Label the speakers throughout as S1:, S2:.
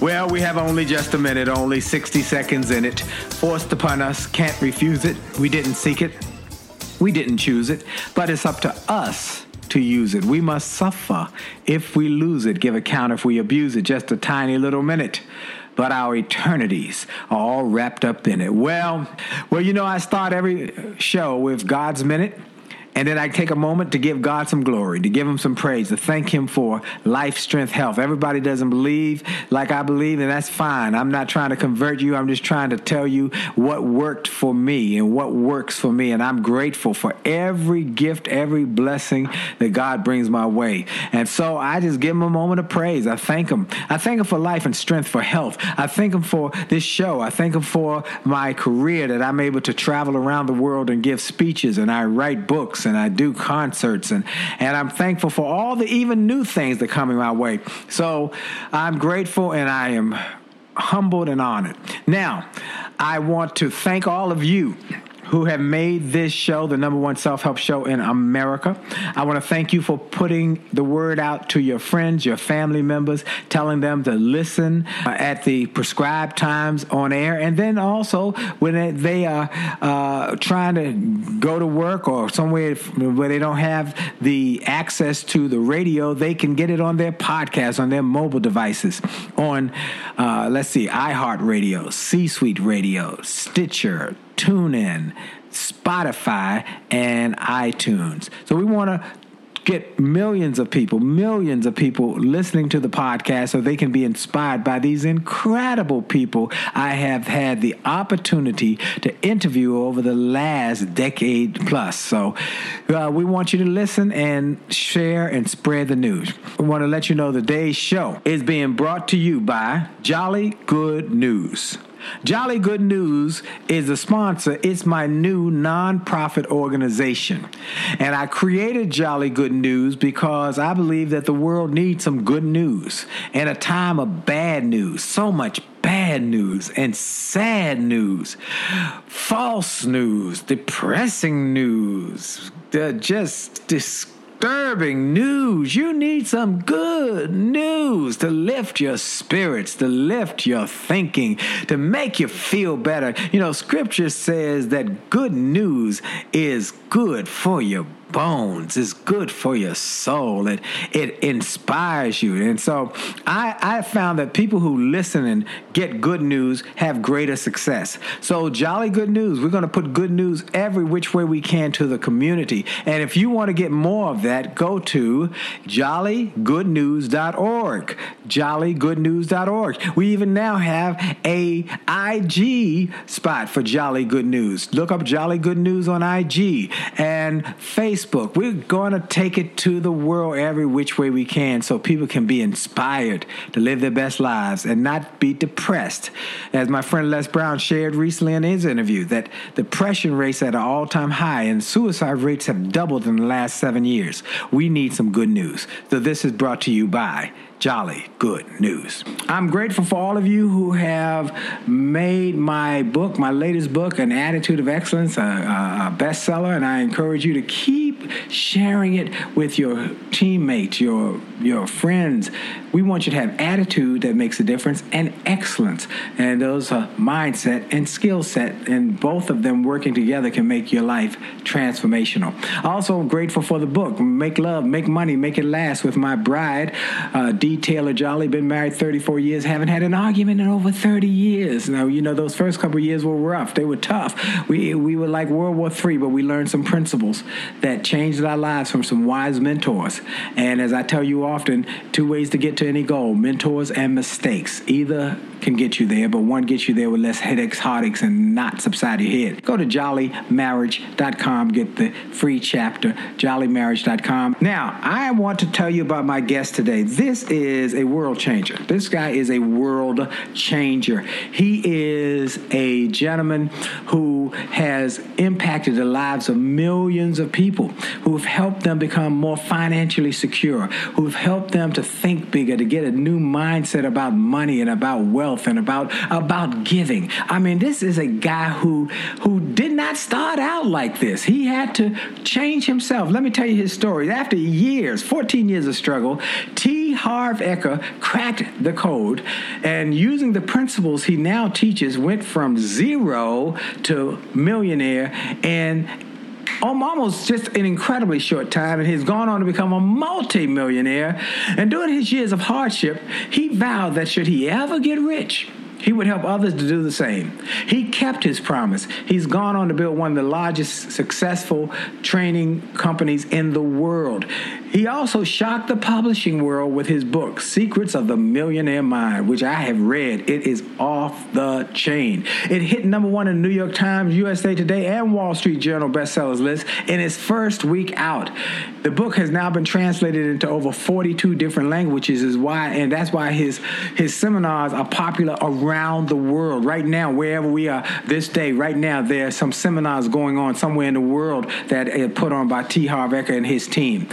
S1: Well, we have only just a minute, only 60 seconds in it. Forced upon us, can't refuse it. We didn't seek it, we didn't choose it, but it's up to us to use it. We must suffer if we lose it, give account if we abuse it. Just a tiny little minute but our eternities are all wrapped up in it. Well, well, you know, I start every show with God's minute. And then I take a moment to give God some glory, to give Him some praise, to thank Him for life, strength, health. Everybody doesn't believe like I believe, and that's fine. I'm not trying to convert you. I'm just trying to tell you what worked for me and what works for me. And I'm grateful for every gift, every blessing that God brings my way. And so I just give Him a moment of praise. I thank Him. I thank Him for life and strength, for health. I thank Him for this show. I thank Him for my career that I'm able to travel around the world and give speeches and I write books and I do concerts and and I'm thankful for all the even new things that coming my way. So I'm grateful and I am humbled and honored. Now, I want to thank all of you who have made this show the number one self help show in America. I want to thank you for putting the word out to your friends, your family members, telling them to listen uh, at the prescribed times on air. And then also when they are uh, trying to go to work or somewhere where they don't have the access to the radio, they can get it on their podcast, on their mobile devices, on, uh, let's see, iHeartRadio, C Suite Radio, Stitcher, TuneIn, Spotify, and iTunes. So we want to get millions of people, millions of people listening to the podcast so they can be inspired by these incredible people I have had the opportunity to interview over the last decade plus. So uh, we want you to listen and share and spread the news. We want to let you know the day's show is being brought to you by Jolly Good News. Jolly Good News is a sponsor. It's my new nonprofit organization. And I created Jolly Good News because I believe that the world needs some good news in a time of bad news. So much bad news and sad news, false news, depressing news, just disgusting disturbing news. You need some good news to lift your spirits, to lift your thinking, to make you feel better. You know, scripture says that good news is good for your bones. It's good for your soul. It it inspires you. And so I I found that people who listen and get good news have greater success. So jolly good news. We're going to put good news every which way we can to the community. And if you want to get more of that that, go to jollygoodnews.org. Jollygoodnews.org. We even now have a IG spot for Jolly Good News. Look up Jolly Good News on IG and Facebook. We're going to take it to the world every which way we can so people can be inspired to live their best lives and not be depressed. As my friend Les Brown shared recently in his interview, that depression rates at an all time high and suicide rates have doubled in the last seven years. We need some good news. So this is brought to you by jolly good news. I'm grateful for all of you who have made my book, my latest book, An Attitude of Excellence, a, a bestseller, and I encourage you to keep sharing it with your teammates, your your friends. We want you to have attitude that makes a difference and excellence, and those are mindset and skill set, and both of them working together can make your life transformational. Also, I'm grateful for the book, Make Love, Make Money, Make It Last, with my bride, uh, Dee Taylor Jolly. Been married 34 years, haven't had an argument in over 30 years. Now, you know those first couple years were rough; they were tough. We we were like World War III, but we learned some principles that changed our lives from some wise mentors. And as I tell you often, two ways to get to any goal: mentors and mistakes. Either can get you there, but one gets you there with less headaches, heartaches, and not upside your head. Go to jollymarriage.com, get the free chapter, jollymarriage.com. Now, I want to tell you about my guest today. This is a world changer. This guy is a world changer. He is a gentleman who has impacted the lives of millions of people, who have helped them become more financially secure, who have helped them to think bigger, to get a new mindset about money and about wealth and about about giving. I mean, this is a guy who who did not start out like this. He had to change himself. Let me tell you his story. After years, 14 years of struggle, T. Harv Eker cracked the code and using the principles he now teaches went from zero to millionaire and Oh, almost just an incredibly short time, and he's gone on to become a multimillionaire. And during his years of hardship, he vowed that should he ever get rich, he would help others to do the same. He kept his promise. He's gone on to build one of the largest successful training companies in the world. He also shocked the publishing world with his book, Secrets of the Millionaire Mind, which I have read. It is off the chain. It hit number one in the New York Times, USA Today, and Wall Street Journal bestsellers list in its first week out. The book has now been translated into over 42 different languages, is why, and that's why his his seminars are popular around the world. Right now, wherever we are this day, right now, there are some seminars going on somewhere in the world that are put on by T. Harv Eker and his team.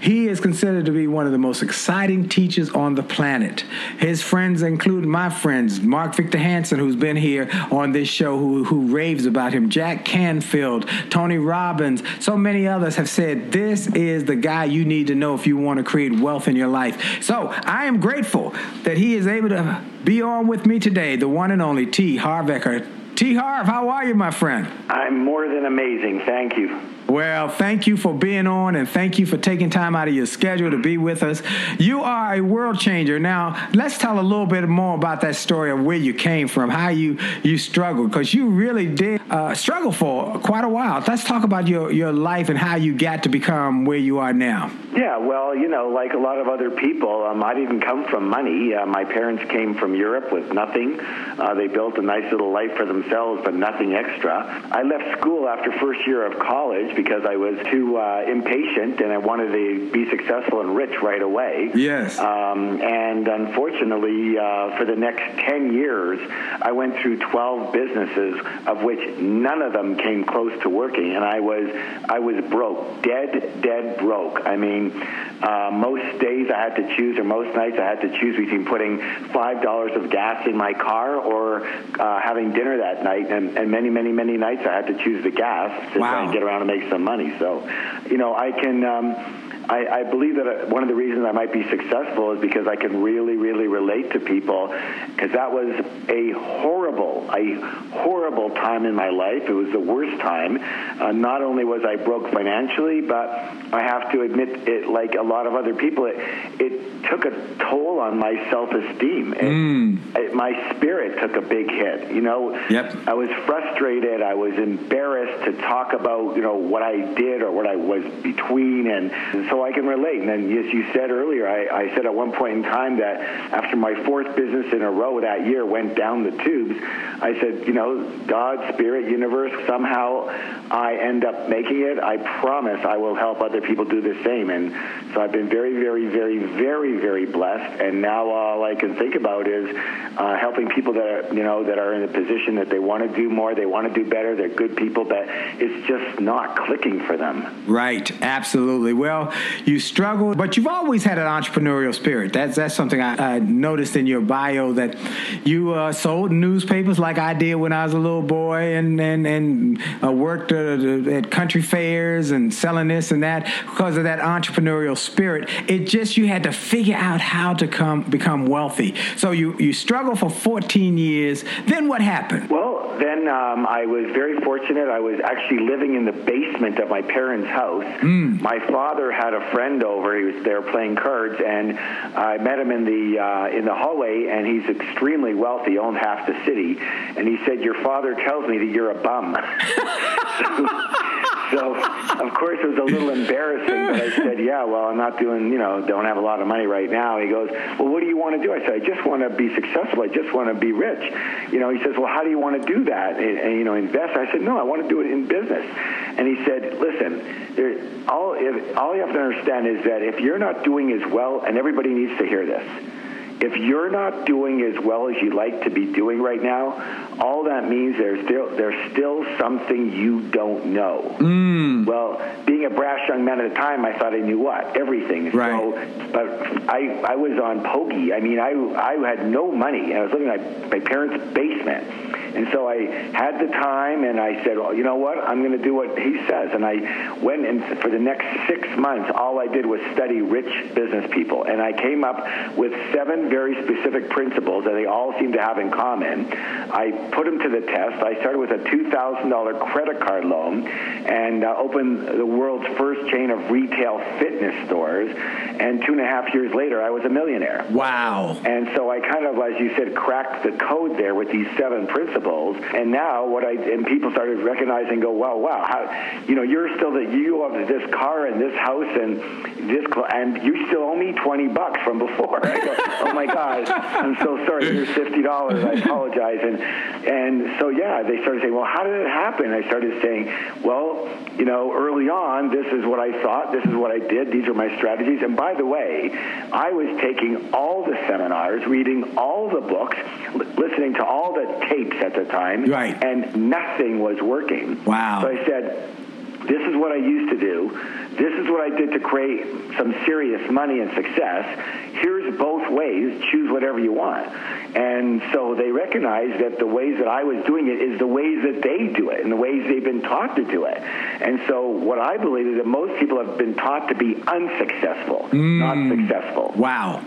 S1: He is considered to be one of the most exciting teachers on the planet. His friends include my friends, Mark Victor Hansen, who's been here on this show, who, who raves about him, Jack Canfield, Tony Robbins, so many others have said this is the guy you need to know if you want to create wealth in your life. So I am grateful that he is able to be on with me today, the one and only T. Harv Eker. T. Harv, how are you, my friend?
S2: I'm more than amazing. Thank you.
S1: Well, thank you for being on and thank you for taking time out of your schedule to be with us. You are a world changer. Now, let's tell a little bit more about that story of where you came from, how you, you struggled, because you really did uh, struggle for quite a while. Let's talk about your, your life and how you got to become where you are now.
S2: Yeah, well, you know, like a lot of other people, um, I didn't come from money. Uh, my parents came from Europe with nothing. Uh, they built a nice little life for themselves, but nothing extra. I left school after first year of college because I was too uh, impatient and I wanted to be successful and rich right away.
S1: Yes.
S2: Um, and unfortunately, uh, for the next 10 years, I went through 12 businesses, of which none of them came close to working. And I was, I was broke, dead, dead broke. I mean, uh, most days I had to choose, or most nights I had to choose between putting $5 of gas in my car or uh, having dinner that night. And, and many, many, many nights I had to choose the gas to
S1: Wow.
S2: try and get around and make some money. So, you know, I can. Um, I, I believe that uh, one of the reasons I might be successful is because I can really, really relate to people. Because that was a horrible, a horrible time in my life. It was the worst time. Uh, not only was I broke financially, but I have to admit, it like a lot of other people, it, it took a toll on my self-esteem. It, it, my spirit took a big hit. You know,
S1: Yep.
S2: I was frustrated. I was embarrassed to talk about, you know, what I did or what I was between. And so I can relate. And then, as you said earlier, I, I said at one point in time that after my fourth business in a row that year went down the tubes, I said, you know, God, Spirit, Universe, somehow I end up making it. I promise I will help other people do the same. And so I've been very, very, very, very, very blessed. And now all I can think about is uh, helping people that are, you know, that are in a position that they want to do more, they want to do better, they're good people, but it's just not clicking for them.
S1: Right, absolutely. Well, you struggled, but you've always had an entrepreneurial spirit. That's that's something I, I noticed in your bio that you uh, sold newspapers like I did when I was a little boy, and and and uh, worked uh, at country fairs and selling this and that because of that entrepreneurial spirit. It just you had to figure out how to come become wealthy. So you you struggled for 14 years. Then what happened?
S2: Well, then um, I was very fortunate. I was actually living in the basement of my parents' house. Mm. My father had a friend over. He was there playing cards, and I met him in the uh, in the hallway. And he's extremely wealthy, owned half the city. And he said, "Your father tells me that you're a bum." so, of course, it was a little embarrassing. But I said, "Yeah, well, I'm not doing. You know, don't have a lot of money right now." He goes, "Well, what do you want to do?" I said, "I just want to be successful. I just want to be rich." You know, he says, "Well, how do you want to do that?" And, and you know, invest. I said, "No, I want to do it in business." And he said, "Listen, there, all if, all you have to understand is that if you're not doing as well, and everybody needs to hear this." If you're not doing as well as you'd like to be doing right now, all that means there's still there's still something you don't know.
S1: Mm.
S2: Well, being a brash young man at the time, I thought I knew what everything.
S1: Right.
S2: So, but I I was on pokey. I mean, I I had no money, and I was living in my, my parents' basement. And so I had the time, and I said, well, you know what? I'm going to do what he says. And I went, and for the next six months, all I did was study rich business people. And I came up with seven very specific principles that they all seem to have in common. I put them to the test. I started with a $2,000 credit card loan and uh, opened the world's first chain of retail fitness stores. And two and a half years later, I was a millionaire.
S1: Wow.
S2: And so I kind of, as you said, cracked the code there with these seven principles. And now what I and people started recognizing, go, wow, wow, how, you know, you're still the, you have this car and this house and this, and you still owe me twenty bucks from before. I go, oh Oh my God, I'm so sorry. Here's fifty dollars. I apologize. And and so yeah, they started saying, well, how did it happen? I started saying, well, you know, early on, this is what I thought. This is what I did. These are my strategies. And by the way, I was taking all the seminars, reading all the books, listening to all the tapes at the time,
S1: right.
S2: and nothing was working.
S1: Wow.
S2: So I said, this is what I used to do. This is what I did to create some serious money and success. Here's both ways. Choose whatever you want. And so they recognized that the ways that I was doing it is the ways that they do it and the ways they've been taught to do it. And so what I believe is that most people have been taught to be unsuccessful, mm. not successful.
S1: Wow.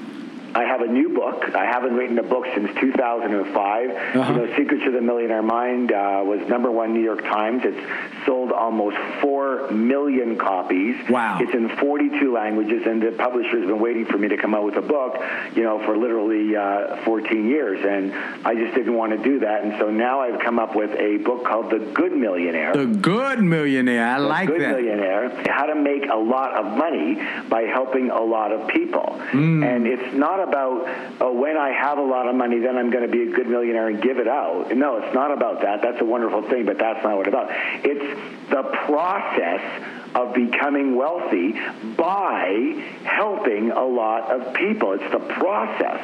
S2: I have a new book. I haven't written a book since 2005. Uh-huh. You know, Secrets of the Millionaire Mind uh, was number one New York Times. It's sold almost four million copies.
S1: Wow!
S2: It's in 42 languages, and the publisher's been waiting for me to come out with a book. You know, for literally uh, 14 years, and I just didn't want to do that. And so now I've come up with a book called The Good Millionaire.
S1: The Good Millionaire. I
S2: the
S1: like
S2: Good
S1: that.
S2: Millionaire. How to make a lot of money by helping a lot of people.
S1: Mm.
S2: And it's not about oh, when I have a lot of money, then I'm going to be a good millionaire and give it out. No, it's not about that. That's a wonderful thing, but that's not what it's about. It's the process of becoming wealthy by helping a lot of people. It's the process.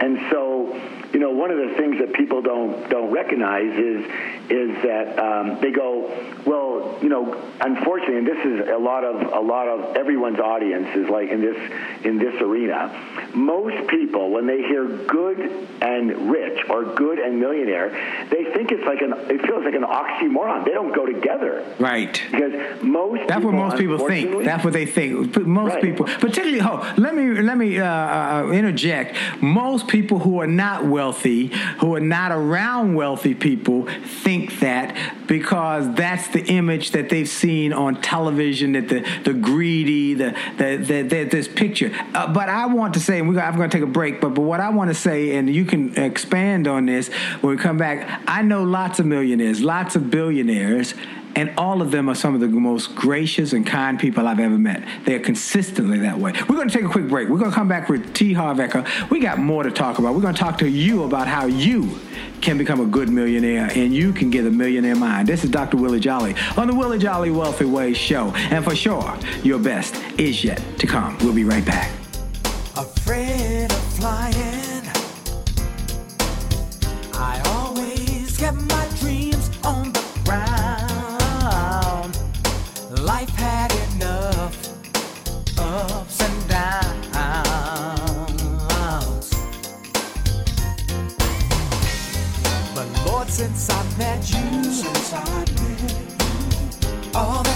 S2: And so, you know, one of the things that people don't don't recognize is is that um, they go, well, you know, unfortunately, and this is a lot of a lot of everyone's audience is like in this in this arena. Most people, when they hear good and rich or good and millionaire, they think it's like an it feels like an oxymoron. They don't go together,
S1: right?
S2: Because most
S1: that's what most people think. That's what they think. Most
S2: right.
S1: people, particularly, oh, let me let me uh, uh, interject. Most people who are not wealthy, who are not around wealthy people, think that because that's the image that they've seen on television, that the the greedy, the the, the, the this picture. Uh, but I want to say, and we, I'm going to take a break. But but what I want to say, and you can expand on this when we come back. I know lots of millionaires, lots of billionaires And all of them are some of the most gracious and kind people I've ever met. They're consistently that way. We're going to take a quick break. We're going to come back with T. Harv Eker. We got more to talk about. We're going to talk to you about how you can become a good millionaire and you can get a millionaire mind. This is Dr. Willie Jolly on the Willie Jolly Wealthy Way show. And for sure, your best is yet to come. We'll be right back.
S3: Afraid of flying. I since I met you, since I met you, all that's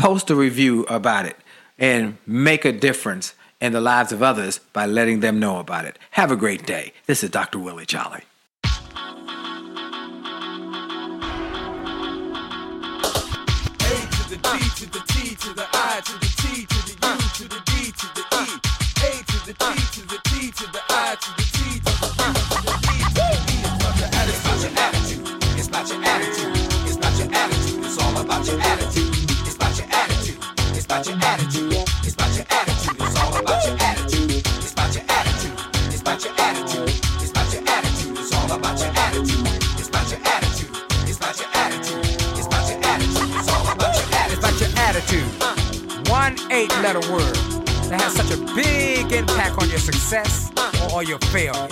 S1: post a review about it and make a difference in the lives of others by letting them know about it. Have a great day. This is Dr. Willie Jolly.
S3: Attitude. One eight letter word that has such a big impact on your success or your failure.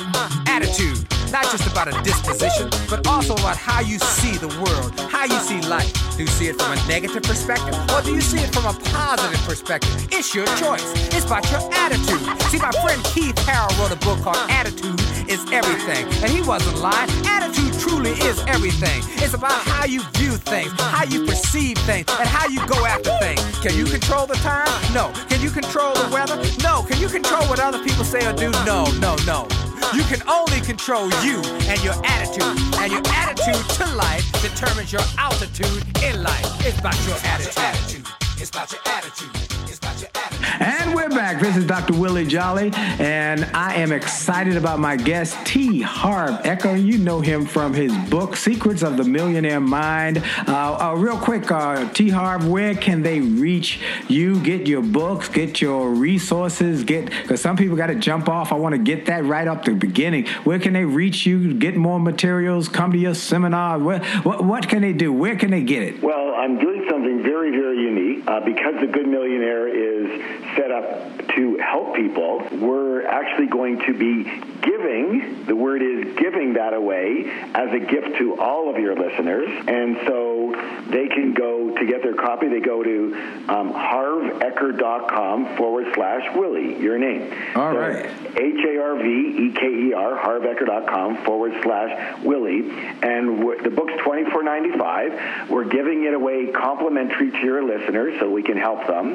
S3: Attitude. Not just about a disposition, but also about how you see the world, how you see life. Do you see it from a negative perspective, or do you see it from a positive perspective? It's your choice. It's about your attitude. See, my friend Keith Harrell wrote a book called Attitude is Everything, and he wasn't lying. Attitude truly is everything. It's about how you view things, how you perceive things, and how you go after things. Can you control the time? No. Can you control the weather? No. Can you control what other people say or do? No, no, no. You can only control you and your attitude. And your attitude to life determines your altitude in life. It's about your attitude. It's about your attitude. It's about your attitude.
S1: And we're back. This is Dr. Willie Jolly, and I am excited about my guest, T. Harv Eker. You know him from his book, Secrets of the Millionaire Mind. Uh, uh, real quick, uh, T. Harv, where can they reach you? Get your books, get your resources, get because some people got to jump off. I want to get that right up the beginning. Where can they reach you? Get more materials. Come to your seminar. Where, what, what can they do? Where can they get it?
S2: Well, I'm doing something very, very unique uh, because the Good Millionaire is set up to help people. We're actually going to be giving, the word is giving that away as a gift to all of your listeners. And so they can go to get their copy, they go to um, harveker.com forward slash Willie, your name.
S1: All
S2: so
S1: right.
S2: H-A-R-V-E-K-E-R, harveker.com forward slash Willie. And the book's twenty four ninety five. We're giving it away complimentary to your listeners so we can help them.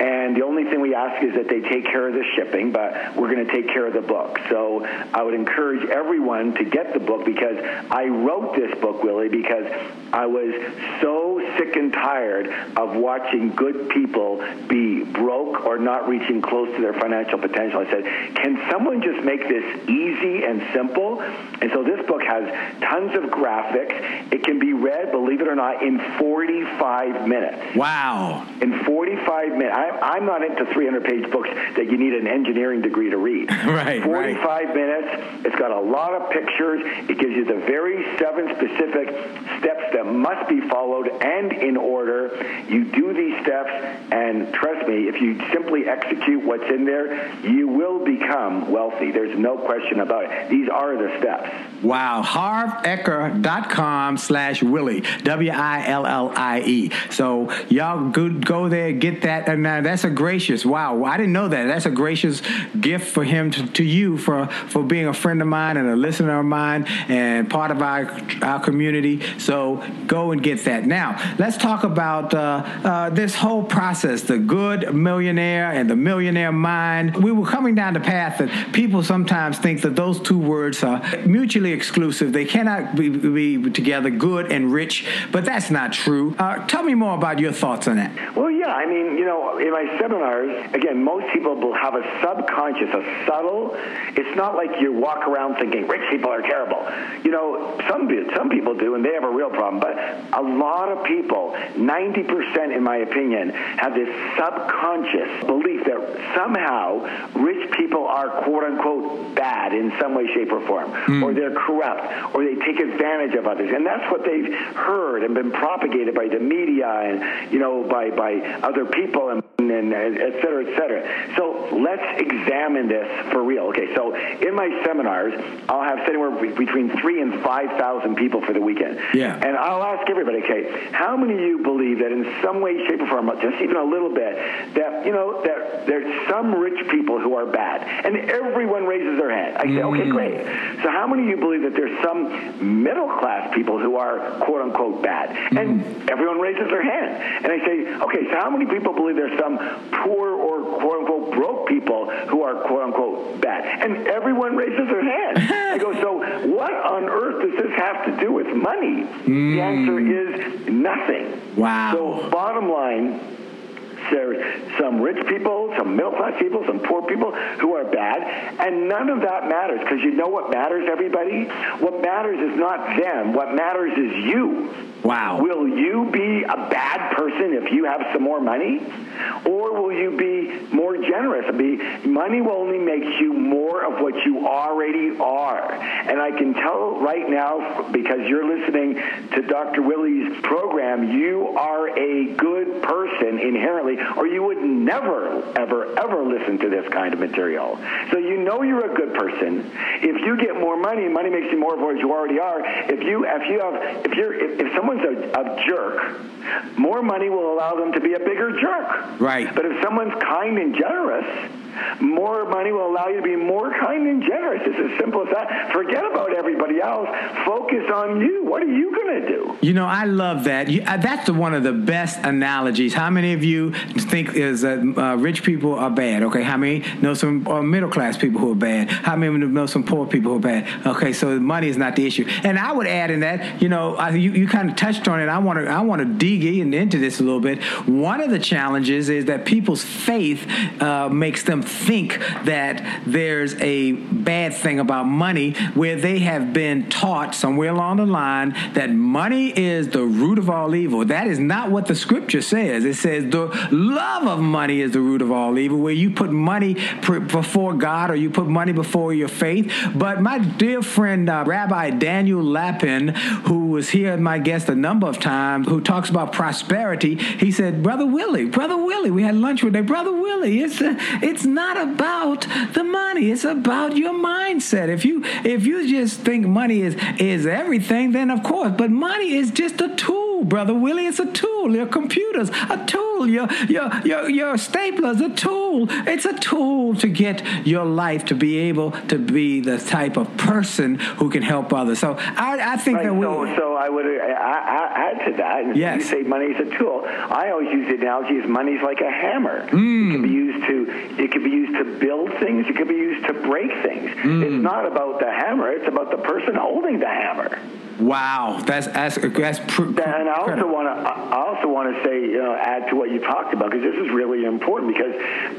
S2: And the only thing we ask is that they take care of the shipping, but we're going to take care of the book. So I would encourage everyone to get the book because I wrote this book, Willie, because I was so sick and tired of watching good people be broke or not reaching close to their financial potential. I said, can someone just make this easy and simple? And so this book has tons of graphics. It can be read, believe it or not, in 45 minutes.
S1: Wow.
S2: In 45 minutes, I, I'm not into 300 page books that you need an engineering degree to read.
S1: Right,
S2: 45 minutes. It's got a lot of pictures. It gives you the very seven specific steps that must be followed and in order. You do these steps, and trust me, if you simply execute what's in there, you will become wealthy. There's no question about it. These are the steps.
S1: Wow. Harveker.com slash Willie. W-I-L-L-I-E. So y'all go, go there, get that. And uh, that's a gracious, wow. I didn't know that. That's a gracious gift for him to, to you for, for being a friend of mine and a listener of mine and part of our, our community. So go and get that. Now, let's talk about uh, uh, this whole process, the good millionaire and the millionaire mind. We were coming down the path that people sometimes think that those two words are mutually exclusive. They cannot be, be together, good and rich, but that's not true. Uh, tell me more about your thoughts on that.
S2: Well, yeah, I mean, you know, in my seminars, again, most people will have a subconscious, a subtle. It's not like you walk around thinking rich people are terrible. You know, some some people do, and they have a real problem. But a lot of people, ninety percent, in my opinion, have this subconscious belief that somehow rich people are quote unquote bad in some way, shape, or form, hmm. or they're corrupt, or they take advantage of others, and that's what they've heard and been propagated by the media and you know by by other people and and et cetera, et cetera. So let's examine this for real. Okay, so in my seminars, I'll have anywhere between three and five thousand people for the weekend.
S1: Yeah.
S2: And I'll ask everybody, okay, how many of you believe that in some way, shape, or form, just even a little bit, that you know that there's some rich people who are bad, and everyone raises their hand. I say, okay, mm. great. So how many of you believe that there's some middle class people who are quote unquote bad, mm. and everyone raises their hand? And I say, okay, so how many people believe there's some poor or quote unquote broke people who are quote unquote bad? And everyone raises their hand. I go, so what on earth does this have to do with money? The mm. answer is nothing.
S1: Wow.
S2: So bottom line, there's some rich people, some middle class people, some poor people who are bad, and none of that matters because you know what matters, everybody? What matters is not them. What matters is you.
S1: Wow.
S2: Will you be a bad person if you have some more money? Or will you be more generous? Be, money will only make you more of what you already are. And I can tell right now, because you're listening to Dr. Willie's program, you are a good person inherently, or you would never, ever, ever listen to this kind of material. So you know you're a good person. If you get more money, money makes you more of what you already are. If you, if you have, if you're, if, if someone's a, a jerk, more money will allow them to be a bigger jerk.
S1: Right.
S2: But if someone's kind and generous, more money will allow you to be more kind and generous. It's as simple as that. Forget about everybody else. Focus on you. What are you going to do?
S1: You know, I love that. You, uh, that's the, one of the best analogies. How many of you think is that uh, rich people are bad? Okay, how many know some uh, middle class people who are bad? How many know some poor people who are bad? Okay, so money is not the issue. And I would add in that, you know, you, you kind of touched on it. I want to I want to dig in, into this a little bit. One of the challenges is that people's faith uh, makes them think that there's a bad thing about money where they have been taught somewhere along the line that money is the root of all evil. That is not what the scripture says. It says the love of money is the root of all evil, where you put money pr- before God or you put money before your faith. But my dear friend, uh, Rabbi Daniel Lapin, who was here, my guest a number of times, who talks about prosperity, he said, Brother Willie, Brother Willie, we had lunch with him. Brother Willie, it's, uh, it's not about the money. It's about your mindset. If you if you just think money is is everything, then of course, but money is just a tool. Tool, brother Willie. It's a tool. Your computer's a tool. Your your your your stapler's a tool. It's a tool to get your life to be able to be the type of person who can help others. So I, I think
S2: Right,
S1: that we.
S2: so, so I would uh, I, I add to that. and
S1: Yes.
S2: You say money's a tool. I always use the analogy as money's like a hammer.
S1: Mm.
S2: It can be used to it can be used to build things. It can be used to break things.
S1: Mm.
S2: It's not about the hammer. It's about the person holding the hammer.
S1: Wow, that's that's that's. Pr-
S2: And I also want to, I also want to say, you know, add to what you talked about because this is really important because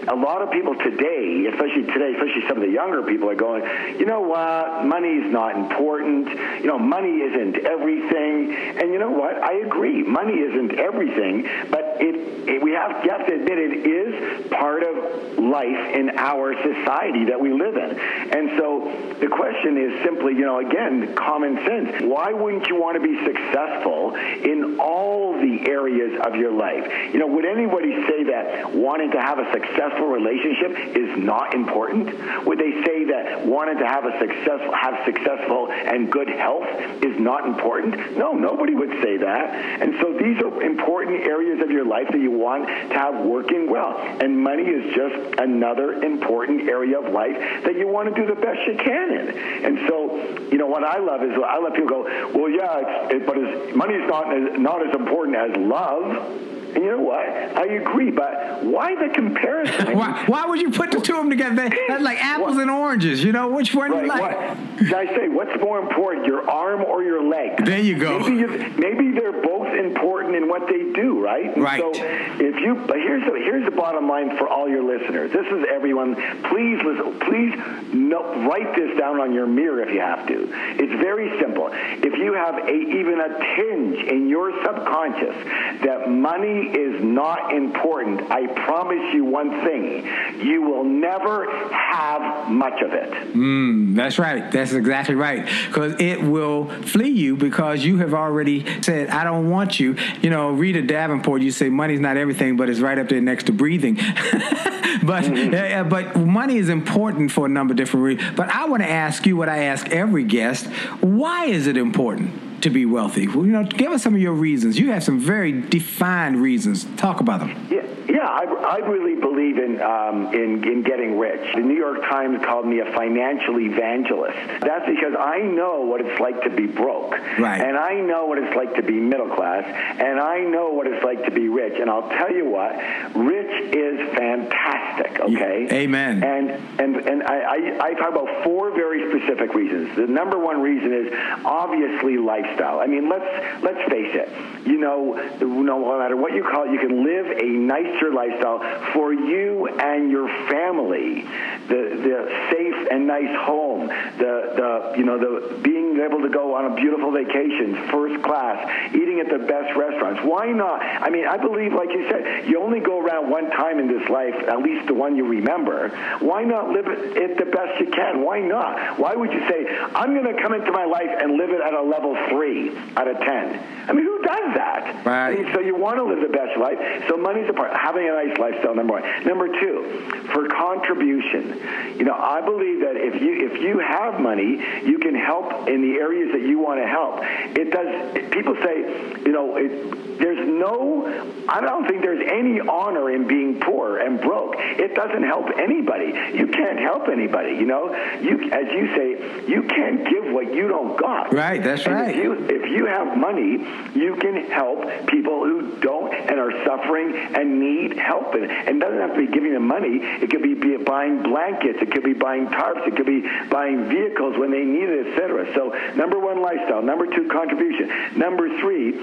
S2: a lot of people today, especially today, especially some of the younger people, are going, you know what, money is not important. You know, money isn't everything. And you know what, I agree, money isn't everything, but it, it we have, you have to admit it is part of life in our society that we live in. And so the question is simply, you know, again, common sense. Why wouldn't you want to be successful in all the areas of your life? You know, would anybody say that wanting to have a successful relationship is not important? Would they say that wanting to have a successful have successful and good health is not important? No, nobody would say that. And so these are important areas of your life that you want to have working well. And money is just another important area of life that you want to do the best you can in. And so, you know, what I love is I let people go, well, yeah, it, but money is not as, not as important as love. You know what? I agree, but why the comparison?
S1: Why, why would you put the two of them together? That's like apples and oranges. You know which one you like?
S2: what? I say what's more important, your arm or your leg?
S1: There you go.
S2: Maybe, you, maybe they're both important in what they do, right? And
S1: Right.
S2: So if you, but here's the here's the bottom line for all your listeners. This is everyone. Please listen. Please no, write this down on your mirror if you have to. It's very simple. If you have a even a tinge in your subconscious that money is not important, I promise you one thing: you will never have much of it.
S1: Mm, that's right. That's exactly right. Because it will flee you because you have already said, I don't want you. You know, Rita Davenport, you say money's not everything, but it's right up there next to breathing. but mm-hmm. yeah, but money is important for a number of different reasons. But I want to ask you what I ask every guest why is it important to be wealthy? Well, you know, give us some of your reasons. You have some very defined reasons. Talk about them.
S2: Yeah, yeah, I, I really believe in, um, in in getting rich. The New York Times called me a financial evangelist. That's because I know what it's like to be broke,
S1: Right.
S2: and I know what it's like to be middle class, and I know what it's like to be rich. And I'll tell you what, rich is fantastic. Okay.
S1: Amen.
S2: And and and I, I, I talk about four very specific reasons. The number one reason is obviously lifestyle. I mean, let's let's face it. You know, no matter what you call it, you can live a nicer lifestyle for you and your family. The the safe and nice home. The the you know the being able to go on a beautiful vacation, first class, eating at the best restaurants. Why not? I mean, I believe, like you said, you only go around one time in this life, at least the one you remember. Why not live it, it the best you can? Why not? Why would you say, I'm going to come into my life and live it at a level three out of 10? I mean, who does that?
S1: Right.
S2: I mean, so you want to live the best life. So money's a part. Having a nice lifestyle, number one. Number two, for contribution. You know, I believe that if you if you have money, you can help in the areas that you want to help. It does. People say, you know, it, there's no. I don't think there's any honor in being poor and broke. It doesn't help anybody. You can't help anybody. You know, you as you say, you can't give what you don't got.
S1: Right, that's
S2: And
S1: right.
S2: If you if you have money, you can help people who don't and are suffering and need help. And it doesn't have to be giving them money. It could be, be buying blankets. It could be buying tarps. It could be buying vehicles when they need it, etc. So number one, lifestyle. Number two, contribution. Number three,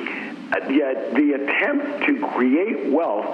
S2: yet the attempt to create wealth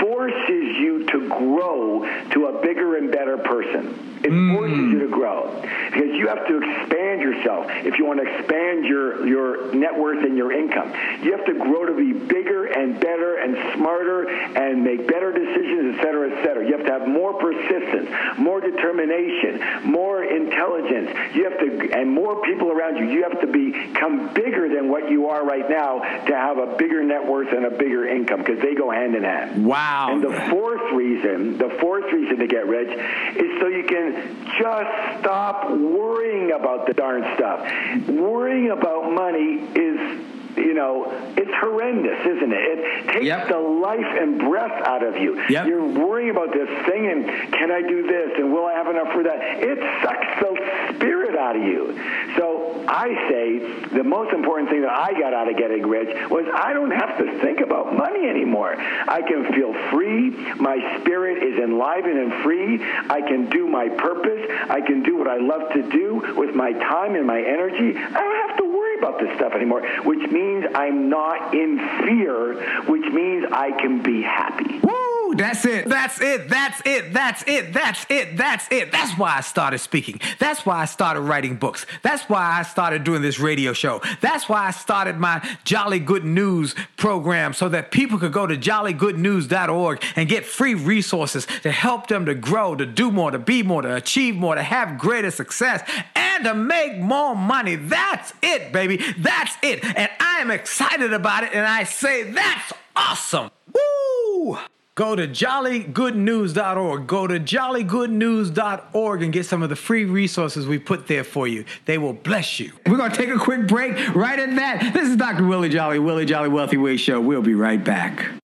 S2: forces you to grow to a bigger and better person. It hmm. forces you to grow because you have to expand yourself if you want to expand your your net worth and your income. You have to grow to be bigger and better and smarter and make better decisions, et cetera, et cetera. You have to have more persistence, more determination, more intelligence. You have to, and more people around you. You have to become bigger than what you are right now to have a bigger net worth and a bigger income because they go hand in hand.
S1: Wow.
S2: And the fourth reason, the fourth reason to get rich is so you can just stop worrying about the darn stuff. Worrying about money is you know, it's horrendous, isn't it? It takes
S1: Yep.
S2: the life and breath out of you.
S1: Yep.
S2: You're worrying about this thing and can I do this and will I have enough for that? It sucks the spirit out of you. So I say the most important thing that I got out of getting rich was I don't have to think about money anymore. I can feel free. My spirit is enlivened and free. I can do my purpose. I can do what I love to do with my time and my energy. I don't have to about this stuff anymore, which means I'm not in fear, which means I can be happy.
S1: Woo! That's it. That's it. That's it. That's it. That's it. That's it. That's why I started speaking. That's why I started writing books. That's why I started doing this radio show. That's why I started my Jolly Good News program so that people could go to jollygoodnews.org and get free resources to help them to grow, to do more, to be more, to achieve more, to have greater success, and to make more money. That's it, baby. That's it. And I am excited about it. And I say, that's awesome. Woo! Go to jollygoodnews.org. Go to jollygoodnews.org and get some of the free resources we put there for you. They will bless you. We're going to take a quick break right at that. This is Dr. Willie Jolly, Willie Jolly Wealthy Way Show. We'll be right back.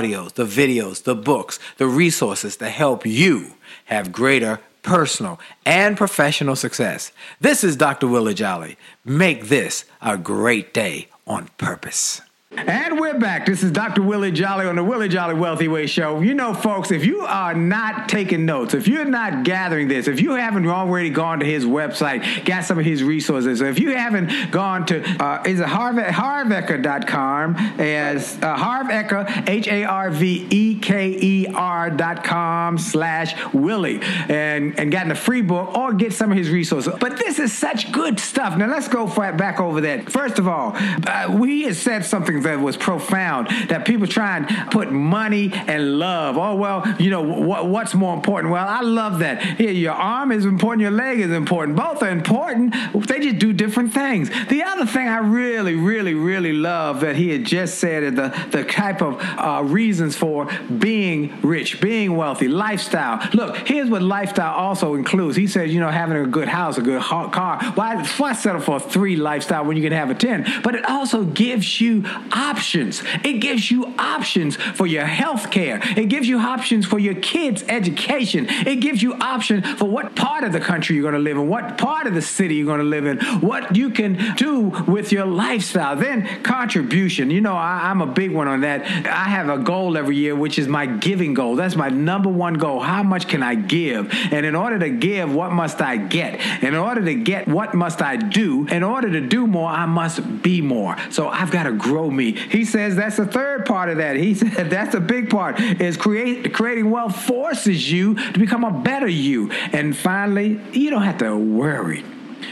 S1: audios, the videos, the books, the resources to help you have greater personal and professional success. This is Dr. Willie Jolly. Make this a great day on purpose. And we're back. This is Dr. Willie Jolly on the Willie Jolly Wealthy Way Show. You know, folks, if you are not taking notes, if you're not gathering this, if you haven't already gone to his website, got some of his resources, if you haven't gone to, uh, is it Harv- harveker.com, as uh, Harveker, H A R V E K E R dot com slash Willie, and, and gotten a free book or get some of his resources. But this is such good stuff. Now, let's go back over that. First of all, uh, we said something that was profound that people try and put money and love. Oh, well, you know, what, what's more important? Well, I love that. Here, your arm is important, your leg is important. Both are important. They just do different things. The other thing I really, really, really love that he had just said is the, the type of uh, reasons for being rich, being wealthy, lifestyle. Look, here's what lifestyle also includes. He says, you know, having a good house, a good car. Why, why settle for a three lifestyle when you can have a 10? But it also gives you options. It gives you options for your health care. It gives you options for your kids' education. It gives you options for what part of the country you're going to live in, what part of the city you're going to live in, what you can do with your lifestyle. Then contribution. You know, I, I'm a big one on that. I have a goal every year, which is my giving goal. That's my number one goal. How much can I give? And in order to give, what must I get? In order to get, what must I do? In order to do more, I must be more. So I've got to grow me. He says that's the third part of that. He said that's a big part is create creating wealth forces you to become a better you. And finally, you don't have to worry.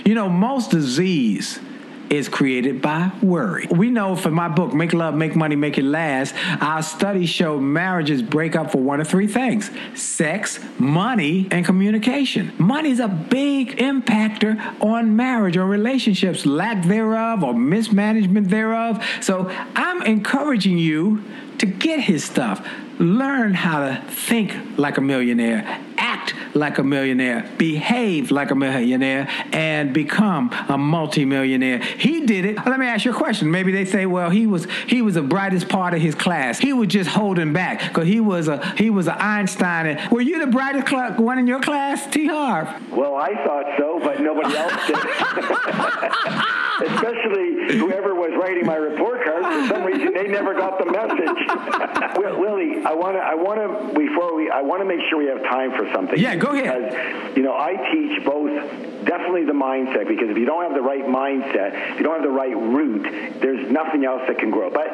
S1: You know, most disease is created by worry. We know from my book, Make Love, Make Money, Make It Last, our studies show marriages break up for one of three things sex, money, and communication. Money is a big impactor on marriage or relationships, lack thereof or mismanagement thereof. So I'm encouraging you to get his stuff. Learn how to think like a millionaire, act like a millionaire, behave like a millionaire, and become a multimillionaire. He did it. Let me ask you a question. Maybe they say, well, he was he was the brightest part of his class. He was just holding back because he was a he was an Einstein. And, were you the brightest cl- one in your class, T. Harv?
S2: Well, I thought so, but nobody else did. Especially whoever was writing my report cards. For some reason, they never got the message. Willie, I want to, I want to, before we, I want to make sure we have time for something.
S1: Yeah, go ahead.
S2: Because, you know, I teach both definitely the mindset because if you don't have the right mindset, if you don't have the right root, there's nothing else that can grow. But,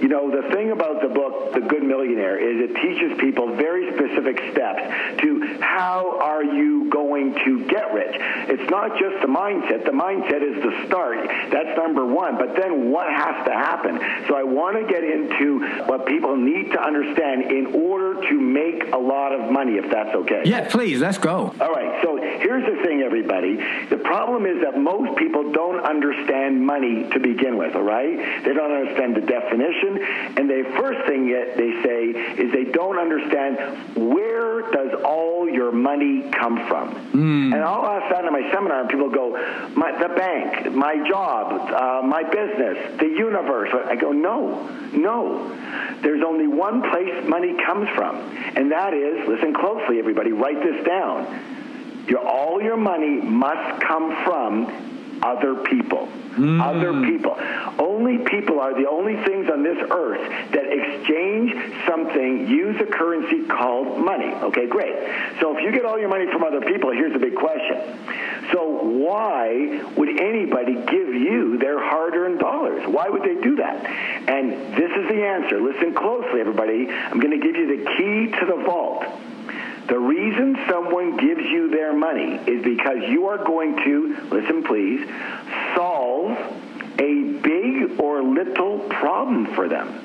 S2: you know, the thing about the book, The Good Millionaire, is it teaches people very specific steps to how are you going to get rich. It's not just the mindset. The mindset is the start. That's number one. But then what has to happen? So I want to get into what people need to understand in order to make a lot of money, if that's okay.
S1: Yeah, please, let's go.
S2: All right, so here's the thing, everybody. The problem is that most people don't understand money to begin with, all right? They don't understand the definition, and the first thing that they say is they don't understand where does all your money come from. And I'll ask that in my seminar, and people go, my, the bank, my job, uh, my business, the universe. I go, no, no. There's only one place money comes from, and that is, listen closely, everybody, write this down. Your, all your money must come from other people. Hmm. Other people. Only people are the only things on this earth that exchange something, use a currency called money. Okay, great. So if you get all your money from other people, here's a big question. So why would anybody give you their hard-earned dollars? Why would they do that? And this is the answer. Listen closely, everybody. I'm going to give you the key to the vault. The reason someone gives you their money is because you are going to, listen please, solve a big or little problem for them.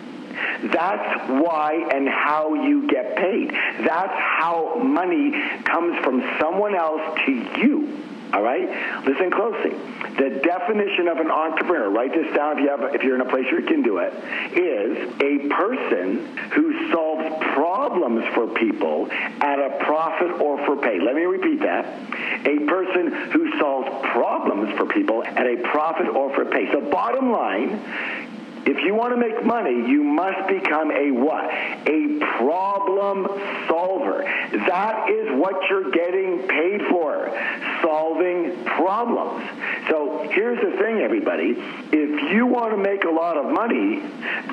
S2: That's why and how you get paid. That's how money comes from someone else to you. All right? Listen closely. The definition of an entrepreneur, write this down if you have if you're in a place where you can do it, is a person who solves problems for people at a profit or for pay. Let me repeat that. A person who solves problems for people at a profit or for pay. So bottom line, if you want to make money, you must become a what? A problem solver. That is what you're getting paid for, solving problems. So here's the thing, everybody. If you want to make a lot of money,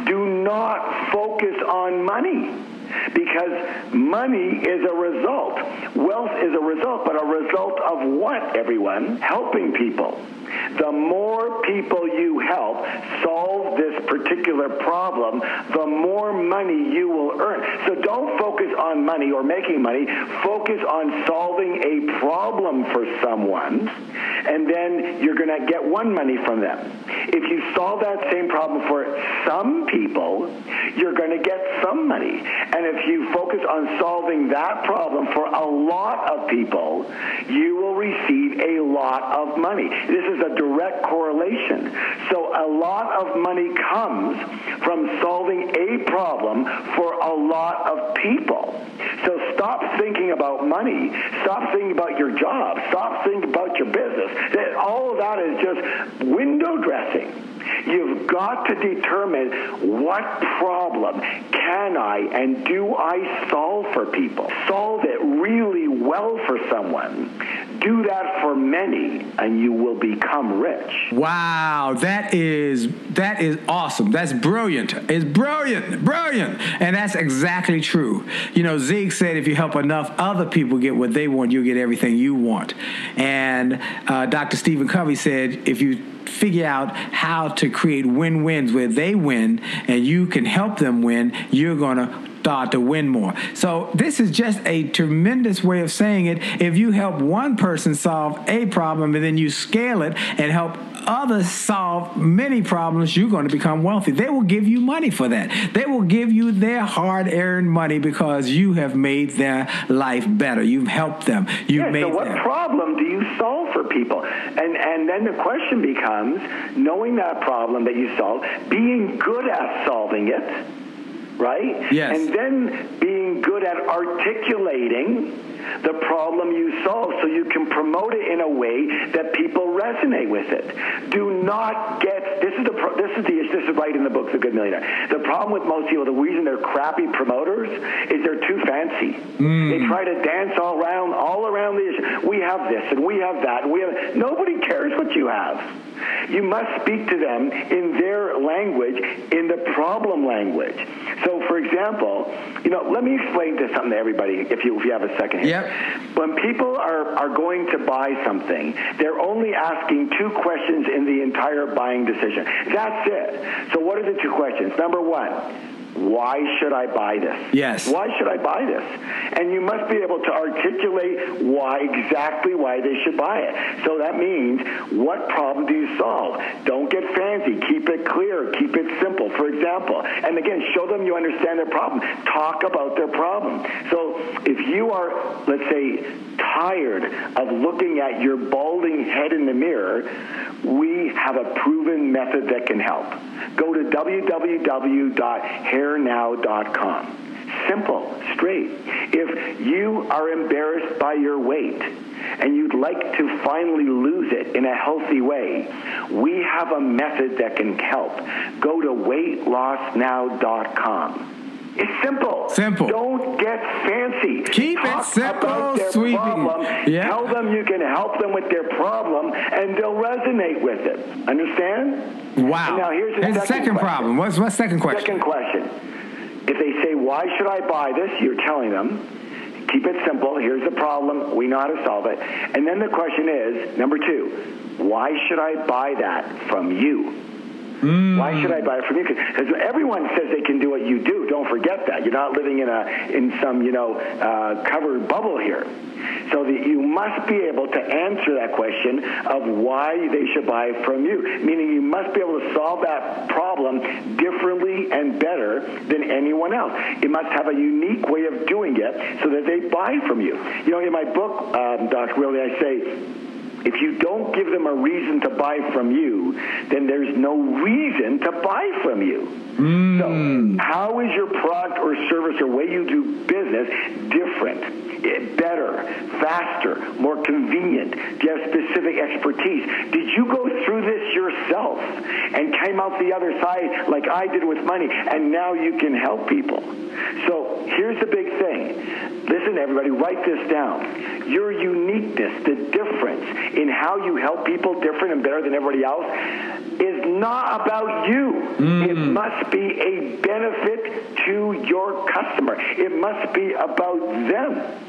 S2: do not focus on money. Because money is a result. Wealth is a result, but a result of what, everyone? Helping people. The more people you help solve this particular problem, the more money you will earn. So don't focus on money or making money. Focus on solving a problem for someone, and then you're going to get one money from them. If you solve that same problem for some people, you're going to get some money. And if you focus on solving that problem for a lot of people, you will receive a lot of money. This is a direct correlation. So a lot of money comes from solving a problem for a lot of people. So stop thinking about money. Stop thinking about your job. Stop thinking about your business. All of that is just window dressing. You've got to determine what problem can I and do I solve for people. Solve it really well for someone. Do that for many, and you will become rich.
S1: Wow, that is that is awesome. That's brilliant. It's brilliant, brilliant, and that's exactly true. You know, Zig said if you help enough other people get what they want, you'll get everything you want. And uh, Dr. Stephen Covey said if you figure out how to create win-wins where they win and you can help them win, you're gonna start to win more. So this is just a tremendous way of saying it. If you help one person solve a problem and then you scale it and help others solve many problems, you're going to become wealthy. They will give you money for that. They will give you their hard earned money because you have made their life better. You've helped them. You've
S2: Yeah,
S1: made
S2: so what
S1: them.
S2: problem do you solve for people? And and then the question becomes, knowing that problem that you solve, being good at solving it, right?
S1: Yes.
S2: And then being good at articulating the problem you solve so you can promote it in a way that people resonate with it. Do not get this is the this is the issue. This is right in the book The Good Millionaire. The problem with most people, the reason they're crappy promoters is they're too fancy. Hmm. They try to dance all around all around the issue. We have this and we have that and we have nobody cares what you have. You must speak to them in their language, in the problem language. So, for example, you know, let me explain this something to everybody if you if you have a second here.
S1: Yep.
S2: When people are, are going to buy something, they're only asking two questions in the entire buying decision. That's it. So, what are the two questions? Number one, why should I buy this?
S1: Yes.
S2: Why should I buy this? And you must be able to articulate why exactly why they should buy it. So that means what problem do you solve? Don't get fancy. Keep it clear. Keep it simple. For example, and again, show them you understand their problem. Talk about their problem. So if you are, let's say, tired of looking at your balding head in the mirror, we have a proven method that can help. Go to www.hairnow.com. Simple, straight. If you are embarrassed by your weight and you'd like to finally lose it in a healthy way, we have a method that can help. Go to weightlossnow.com. It's simple.
S1: Simple.
S2: Don't get fancy.
S1: Keep it simple, sweetie.
S2: problem.
S1: Yeah.
S2: Tell them you can help them with their problem, and they'll resonate with it. Understand?
S1: Wow.
S2: Now here's the second,
S1: second problem. What's what's second question?
S2: Second question. If they say, why should I buy this? You're telling them, keep it simple. Here's the problem. We know how to solve it. And then the question is, number two, why should I buy that from you? Why should I buy it from you? Because everyone says they can do what you do. Don't forget that. You're not living in a in some you know uh, covered bubble here. So that you must be able to answer that question of why they should buy from you. Meaning you must be able to solve that problem differently and better than anyone else. You must have a unique way of doing it so that they buy from you. You know, in my book, um, Dr. Willie, I say if you don't give them a reason to buy from you, then there's no reason to buy from you. So, how is your product or service or way you do business different, eh, better, faster, more convenient? Do you have specific expertise? Did you go through this yourself and came out the other side like I did with money, and now you can help people? So, here's the big thing. Listen, everybody, write this down. Your uniqueness, the difference in how you help people different and better than everybody else, is not about you. Mm. It must be a benefit to your customer. It must be about them.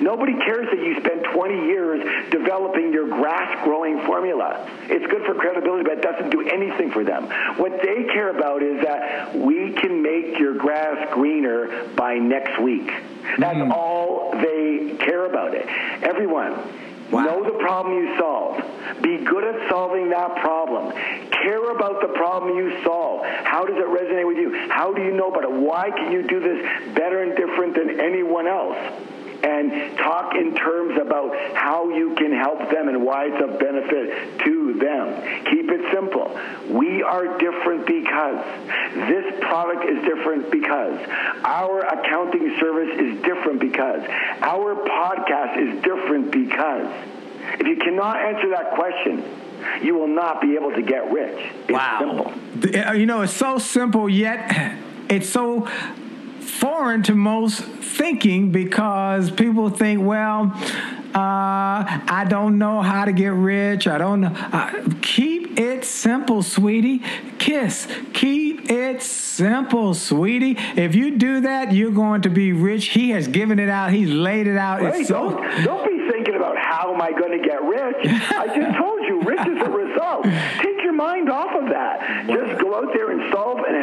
S2: Nobody cares that you spent 20 years developing your grass growing formula. It's good for credibility, but it doesn't do anything for them. What they care about is that we can make your grass greener by next week. That's mm. all they care about it. Everyone,
S1: Wow.
S2: know the problem you solve. Be good at solving that problem. Care about the problem you solve. How does it resonate with you? How do you know about it? Why can you do this better and different than anyone else? And talk in terms about how you can help them and why it's of benefit to them. Keep it simple. We are different because this product is different because our accounting service is different because our podcast is different because if you cannot answer that question, you will not be able to get rich. It's
S1: Wow.
S2: simple.
S1: Uh, You know, it's so simple, yet it's so foreign to most thinking because people think, well, uh, I don't know how to get rich. I don't know. Uh, keep it simple, sweetie. Kiss. Keep it simple, sweetie. If you do that, you're going to be rich. He has given it out. He's laid it out.
S2: Right?
S1: It's so
S2: Don't, don't be thinking about how am I going to get rich. I just told you, rich is a result. Take your mind off of that. Just go out there and solve and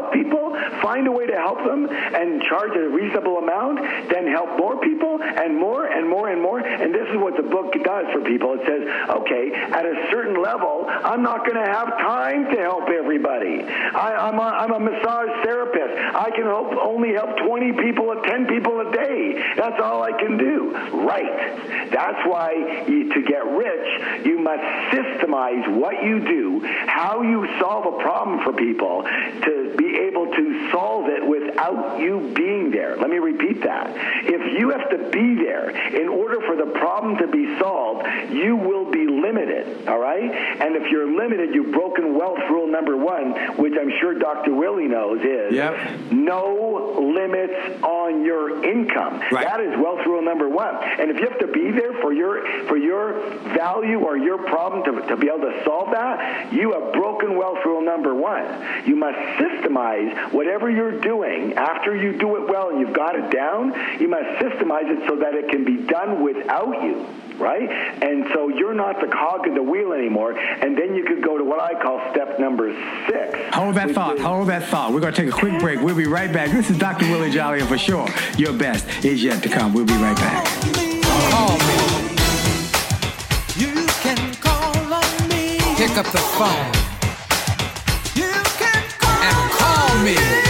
S2: help people. Find a way to help them, and charge a reasonable amount, then help more people and more and more and more. And this is what the book does for people. It says, okay, at a certain level, I'm not going to have time to help everybody. I, I'm, a, a massage therapist. I can help, only help 20 people, or 10 people a day. That's all I can do. Right. That's why you, to get rich, you must systemize what you do, how you solve a problem for people, to be able to solve it without you being there. Let me repeat that. If you have to be there in order for the problem to be solved, you will be limited, all right? And if you're limited, you've broken wealth rule number one, which I'm sure Dr. Willie knows is
S1: Yep.
S2: no limits on your income.
S1: Right.
S2: That is wealth rule number one. And if you have to be there for your for your value or your problem to, to be able to solve that, you have broken wealth rule number one. You must systemize whatever you're doing after you do it well and you've got it down. You must systemize it so that it can be done without you. Right? And so you're not the cog in the wheel anymore. And then you could go to what I call step number six.
S1: Hold that thought.
S2: is-
S1: Hold that thought. We're going to take a quick break. We'll be right back. This is Dr. Willie Jolly, and for sure, your best is yet to come. We'll be right back.
S3: Call me. You can call on me. Pick up the phone. And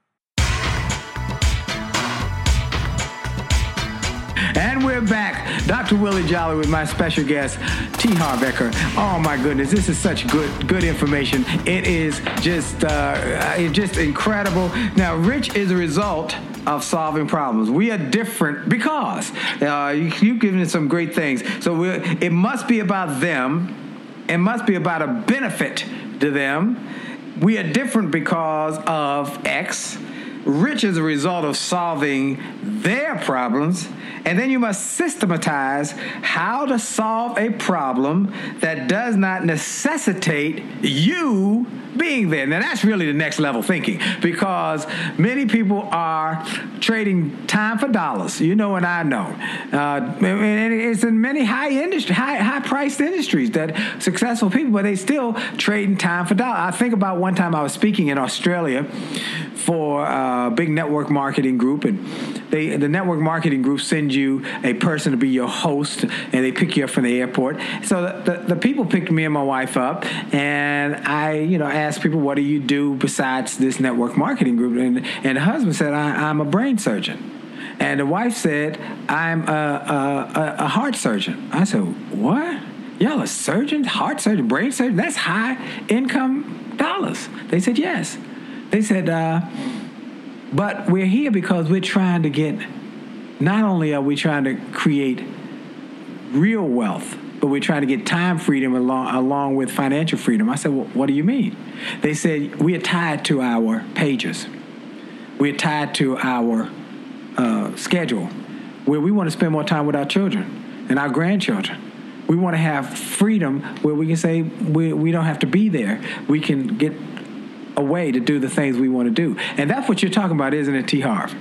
S1: And we're back. Dr. Willie Jolly with my special guest, T. Harv Eker. Oh my goodness, this is such good good information. It is just uh, it's just incredible. Now, rich is a result of solving problems. We are different because uh, you, you've given us some great things. So it must be about them. It must be about a benefit to them. We are different because of X. rich as a result of solving their problems, and then you must systematize how to solve a problem that does not necessitate you being there. Now, that's really the next level thinking because many people are trading time for dollars. You know, and I know. Uh, and it's in many high industry, high high priced industries that successful people, but they still trading time for dollars. I think about one time I was speaking in Australia for a big network marketing group, and they the network marketing group sends you a person to be your host, and they pick you up from the airport. So the, the, the people picked me and my wife up, and I, you know, asked people, "What do you do besides this network marketing group?" And and the husband said, "I'm a brain surgeon." And the wife said, I'm a, a, a, heart surgeon. I said, What? Y'all a surgeon, heart surgeon, brain surgeon? That's high income dollars. They said, Yes. They said, uh, But we're here because we're trying to get, not only are we trying to create real wealth, but we're trying to get time freedom along, along with financial freedom. I said, well, What do you mean? They said, We are tied to our pages, we're tied to our uh, schedule where we want to spend more time with our children and our grandchildren. We want to have freedom where we can say we, we don't have to be there. We can get a way to do the things we want to do. And that's what you're talking about, isn't it, T. Harv?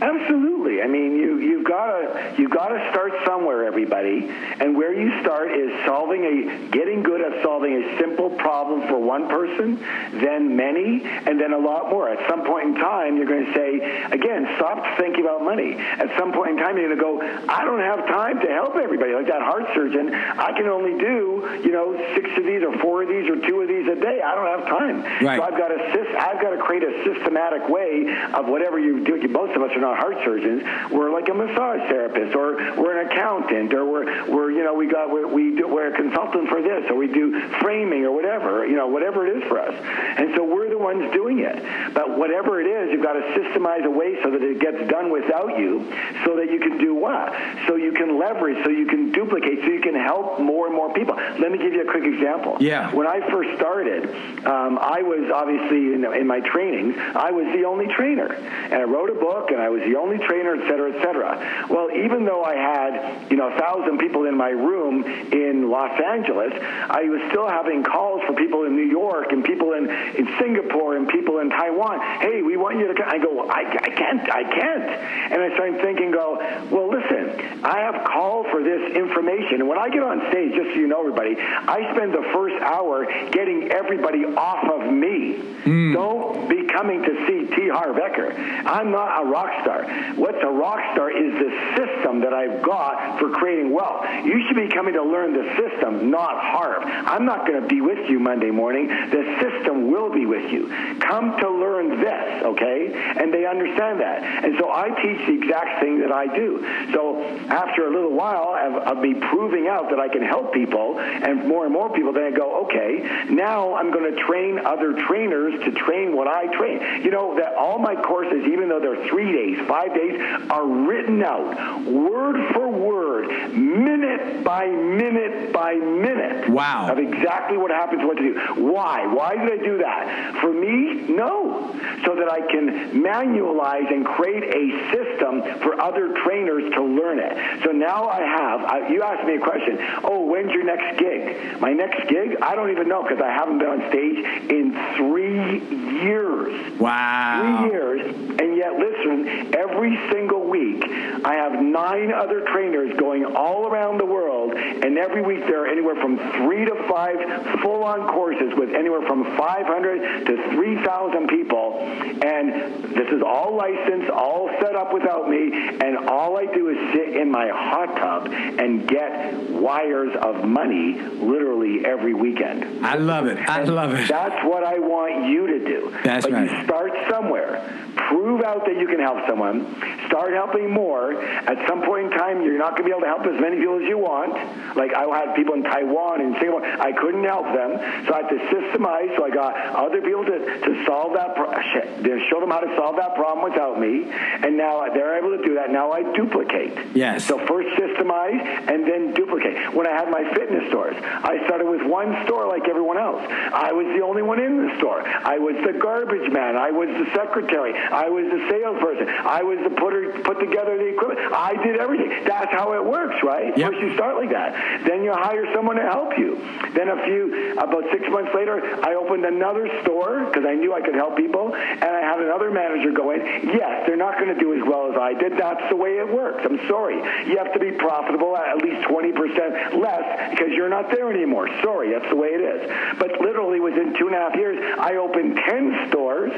S2: Absolutely. I mean, you you've got to you've got to start somewhere, everybody. And where you start is solving a getting good at solving a simple problem for one person, then many, and then a lot more. At some point in time, you're going to say, again, stop thinking about money. At some point in time, you're going to go, I don't have time to help everybody. Like that heart surgeon, I can only do you know six of these or four of these or two of these a day. I don't have time.
S1: Right.
S2: So I've got to I've got to create a systematic way of whatever you do. Most of us are not heart surgeons. We're like a massage therapist, or we're an accountant, or we're we're you know we got we're, we do, we're a consultant for this, or we do framing or whatever you know whatever it is for us. And so we're the ones doing it. But whatever it is, you've got to systemize a way so that it gets done without you, so that you can do what? So you can leverage, so you can duplicate, so you can help more and more people. Let me give you a quick example.
S1: Yeah.
S2: When I first started, um, I was obviously in, in my trainings, I was the only trainer, and I wrote a book, and I was the only trainer, et cetera, et cetera. Well, even though I had, you know, a thousand people in my room in Los Angeles, I was still having calls for people in New York and people in, in Singapore and people in Taiwan. Hey, we want you to come. I go, I, I can't, I can't. And I started thinking, go, well, listen, I have called for this information. And when I get on stage, just so you know, everybody, I spend the first hour getting everybody off of me. Hmm. Don't be coming to see T. Harv Eker. I'm not a rock star. What's a rock star is the system that I've got for creating wealth. You should be coming to learn the system, not Harv. I'm not going to be with you Monday morning. The system will be with you. Come to learn this, okay? And they understand that. And so I teach the exact thing that I do. So after a little while of, of me proving out that I can help people and more and more people, then I go, okay, now I'm going to train other trainers to train what I train. You know, that all my courses, even though they're three days, five days, are written out word for word, minute by minute by minute.
S1: Wow.
S2: Of exactly what happens, what to do. Why? Why did I do that? For me, no. So that I can manualize and create a system for other trainers to learn it. So now I have, I, you asked me a question, oh, when's your next gig? My next gig? I don't even know because I haven't been on stage in three years.
S1: Wow.
S2: Three years, and yet listen, every single week I have nine other trainers going all around the world, and every week there are anywhere from three to five full-on courses with anywhere from 500 to 3,000 people, and this is all licensed, all set up without me, and all I do is sit in my hot tub and get wires of money literally every weekend.
S1: I love it. I love it.
S2: That's what I want you to do.
S1: That's
S2: but
S1: right.
S2: you start somewhere. Prove out that you can help someone. Start helping more. At some point in time, you're not going to be able to help as many people as you want. Like I had people in Taiwan and Singapore. I couldn't help them, so I had to systemize. So I got other people to, to solve that. Pro- to show them how to solve that problem without me, and now they're able to do that. Now I duplicate. duplicate.
S1: Yes.
S2: So first systemize and then duplicate. When I had my fitness stores, I started with one store like everyone else. I was the only one in the store. I was the garbage man. I was the secretary. I was the salesperson. I was the putter, put together the equipment. I did everything. That's how it works, right?
S1: Yep.
S2: First you start like that. Then you hire someone to help you. Then a few, about six months later, I opened another store because I knew I could help people, and I had another manager go in. Yes, they're not going to do as well as I did. That's the way it works. I'm sorry. You have to be profitable at at least 20% less because you're not there anymore. Sorry, that's the way it is. But literally within two and a half years, I opened 10 stores.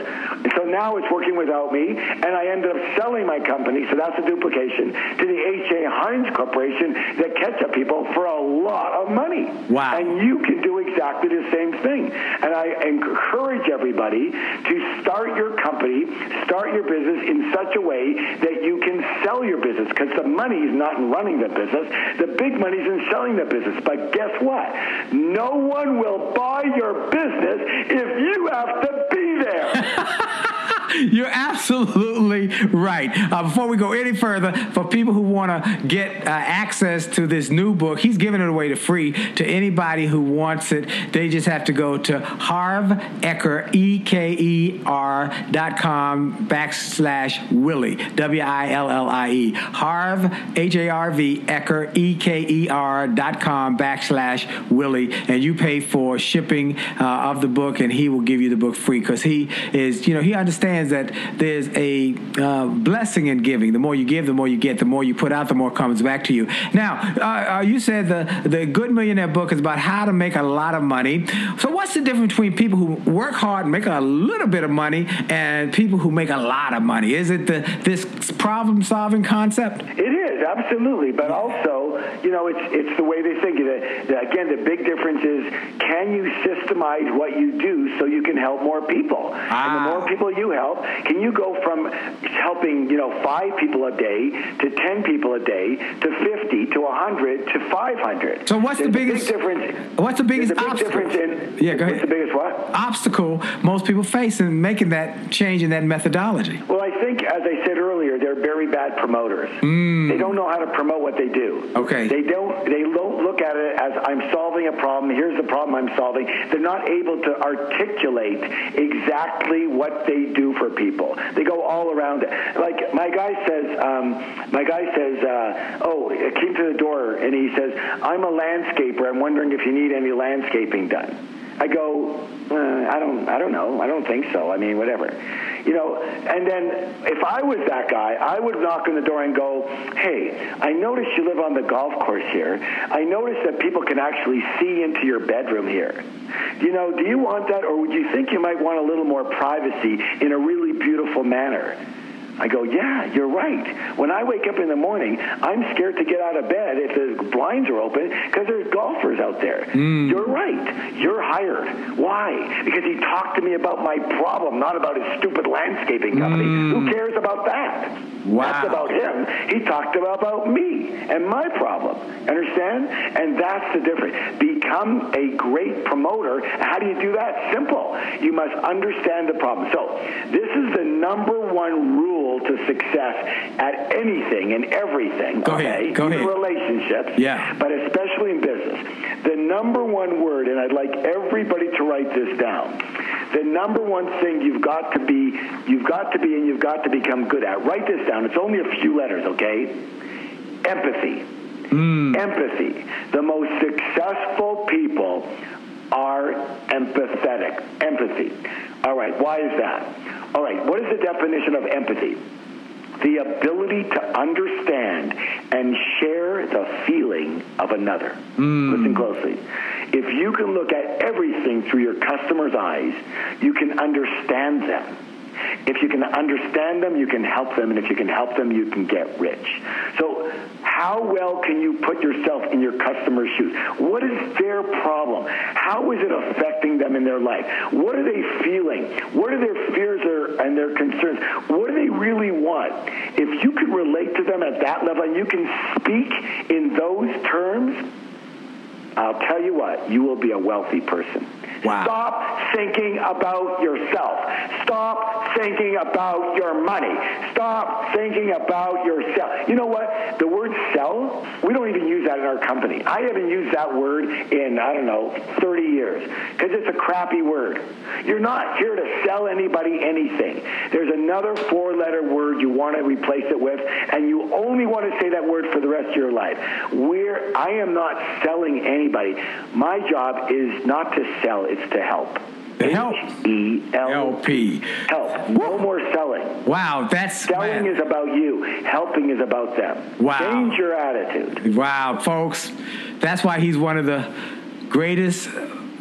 S2: So now it's working without me, and I ended up selling my company, so that's a duplication, to the H.J. Heinz Corporation that ketchup people for a lot of money.
S1: Wow.
S2: And you can do exactly the same thing. And I encourage everybody to start your company, start your business in such a way that you can sell your business because the money is not in running the business. The big money is in selling the business. But guess what? No one will buy your business if you have to be there.
S1: You're absolutely right. Uh, before we go any further, for people who want to get uh, access to this new book, he's giving it away to free to anybody who wants it. They just have to go to Harv Eker, E K E R dot com backslash Willie, W I L L I E. Harv, H A R V, Eker, E K E R dot com backslash Willie. And you pay for shipping uh, of the book, and he will give you the book free because he is, you know, he understands that there's a uh, blessing in giving. The more you give, the more you get. The more you put out, the more comes back to you. Now, uh, uh, you said the the Good Millionaire book is about how to make a lot of money. So, what's the difference between people who work hard and make a little bit of money and people who make a lot of money? Is it the this problem solving concept?
S2: It is absolutely, but also, you know, it's it's the way they think. That, that again, the big difference is can you systemize what you do so you can help more people? And the
S1: Ah.
S2: more people you help, can you go from helping you know five people a day to ten people a day to fifty to hundred to five hundred?
S1: So what's the
S2: There's
S1: biggest-
S2: big difference?
S1: what's the biggest
S2: big
S1: obstacle?
S2: difference in
S1: Yeah, go
S2: what's
S1: ahead.
S2: the biggest what?
S1: Obstacle most people face in making that change in that methodology.
S2: Well, I think, as I said earlier, they're very bad promoters. They don't know how to promote what they do.
S1: Okay.
S2: They don't. They don't look at it as I'm solving a problem. Here's the problem I'm solving. They're not able to articulate exactly what they do for people. They go all around it. Like my guy says. Um, my guy says, uh, "Oh, it came to the door, and he says, I'm a landscaper. I'm wondering if you need any landscaping done." I go, uh, I don't, I don't know. I don't think so. I mean, whatever, you know. And then if I was that guy, I would knock on the door and go, Hey, I notice you live on the golf course here. I notice that people can actually see into your bedroom here. You know, do you want that, or would you think you might want a little more privacy in a really beautiful manner? I go, yeah, you're right. When I wake up in the morning, I'm scared to get out of bed if the blinds are open because there's golfers out there. Hmm. You're right. You're hired. Why? Because he talked to me about my problem, not about his stupid landscaping company. Hmm. Who cares about that?
S1: Wow.
S2: That's about him. He talked about, about me and my problem. Understand? And that's the difference. Become a great promoter. How do you do that? Simple. You must understand the problem. So this is the number one rule to success at anything and everything.
S1: Go
S2: okay?
S1: ahead. Go
S2: Even
S1: ahead.
S2: relationships.
S1: Yeah.
S2: But especially in business. The number one word, and I'd like everybody to write this down. The number one thing you've got to be, you've got to be, and you've got to become good at. Write this down. It's only a few letters, okay? Empathy. Hmm. Empathy. The most successful people are empathetic. Empathy. All right, why is that? All right, what is the definition of empathy? The ability to understand and share the feeling of another. Hmm. Listen closely. If you can look at everything through your customer's eyes, you can understand them. If you can understand them, you can help them, and if you can help them, you can get rich. So, how well can you put yourself in your customer's shoes? What is their problem? How is it affecting them in their life? What are they feeling? What are their fears and their concerns? What do they really want? If you can relate to them at that level and you can speak in those terms, I'll tell you what, you will be a wealthy person.
S1: Wow.
S2: Stop thinking about yourself. Stop thinking about your money. Stop thinking about yourself. You know what? The word sell, we don't even use that in our company. I haven't used that word in, I don't know, 30 years because it's a crappy word. You're not here to sell anybody anything. There's another four letter word you want to replace it with, and you only want to say that word for the rest of your life. Where I am not selling anybody. My job is not to sell, it's to help.
S1: Help.
S2: E L
S1: LP.
S2: Help. No more selling.
S1: Wow, that's
S2: Selling is about you. Helping is about them.
S1: Wow.
S2: Change your attitude.
S1: Wow, folks. That's why he's one of the greatest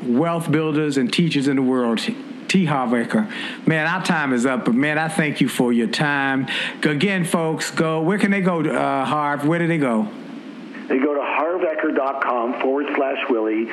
S1: wealth builders and teachers in the world. T. Harv Eker. Man, our time is up, but man, I thank you for your time. Again, folks, go. Where can they go, uh, Harv? Where do they go?
S2: They go to harveker.com forward slash Willie.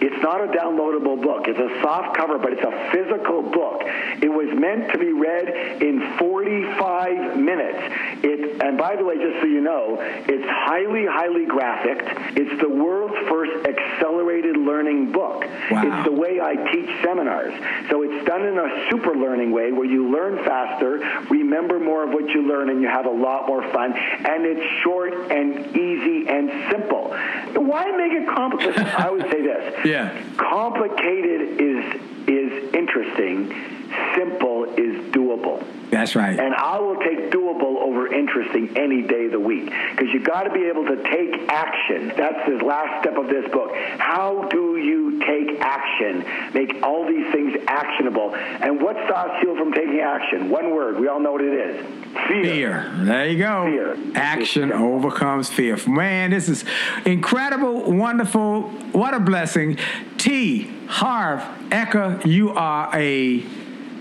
S2: It's not a downloadable book. It's a soft cover, but it's a physical book. It was meant to be read in 45 minutes. It, and by the way, just so you know, it's highly, highly graphic. It's the world's first accelerated learning book.
S1: Wow.
S2: It's the way I teach seminars. So it's done in a super learning way where you learn faster, remember more of what you learn, and you have a lot more fun. And it's short and easy and simple. Why make it complicated? I would say this.
S1: Yeah.
S2: Complicated is is interesting. Simple is doable.
S1: That's right.
S2: And I will take doable over interesting any day of the week because you got to be able to take action. That's the last step of this book. How do you take action? Make all these things actionable. And what stops you from taking action? One word. We all know what it is. Fear.
S1: Fear. There you go.
S2: Fear.
S1: Action overcomes fear. Man, this is incredible, wonderful. What a blessing. T. Harv Eker, you are a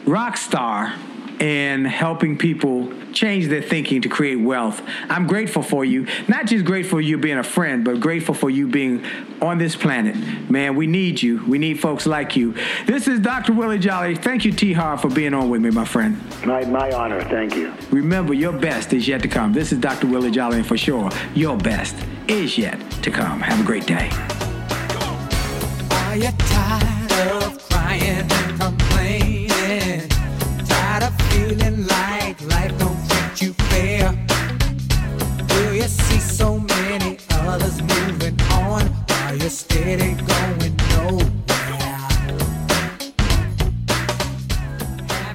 S1: rock star in helping people change their thinking to create wealth. I'm grateful for you. Not just grateful for you being a friend, but grateful for you being on this planet. Man, we need you. We need folks like you. This is Dr. Willie Jolly. Thank you, T. Harv, for being on with me, my friend.
S2: My, my honor. Thank you.
S1: Remember, your best is yet to come. This is Dr. Willie Jolly, and for sure, your best is yet to come. Have a great day.
S3: Are you tired of crying feeling like life don't treat you fair? Do you see so many others moving on you're steady going nowhere?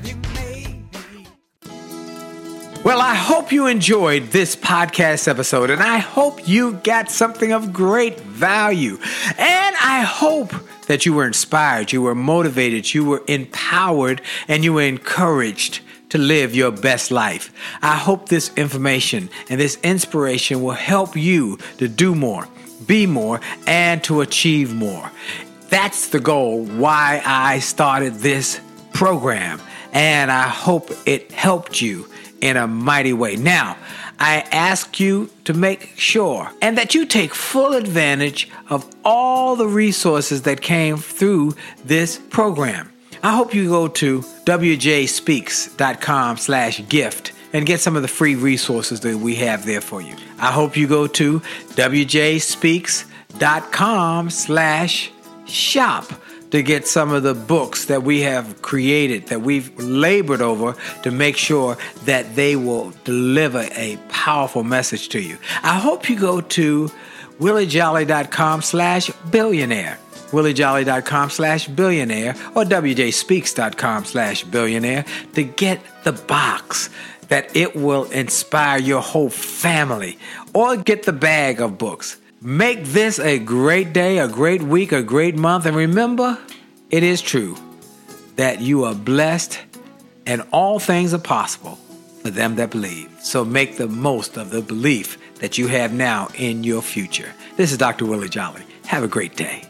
S3: You
S1: Well, I hope you enjoyed this podcast episode, and I hope you got something of great value. And I hope that you were inspired, you were motivated, you were empowered, and you were encouraged to live your best life. I hope this information and this inspiration will help you to do more, be more, and to achieve more. That's the goal why I started this program, and I hope it helped you in a mighty way. Now, I ask you to make sure and that you take full advantage of all the resources that came through this program. I hope you go to wjspeaks.com slash gift and get some of the free resources that we have there for you. I hope you go to wjspeaks.com slash shop to get some of the books that we have created, that we've labored over to make sure that they will deliver a powerful message to you. I hope you go to williejolly.com slash billionaire williejolly.com slash billionaire or wjspeaks.com slash billionaire to get the box that it will inspire your whole family or get the bag of books. Make this a great day, a great week, a great month. And remember, it is true that you are blessed and all things are possible for them that believe. So make the most of the belief that you have now in your future. This is Dr. Willie Jolly. Have a great day.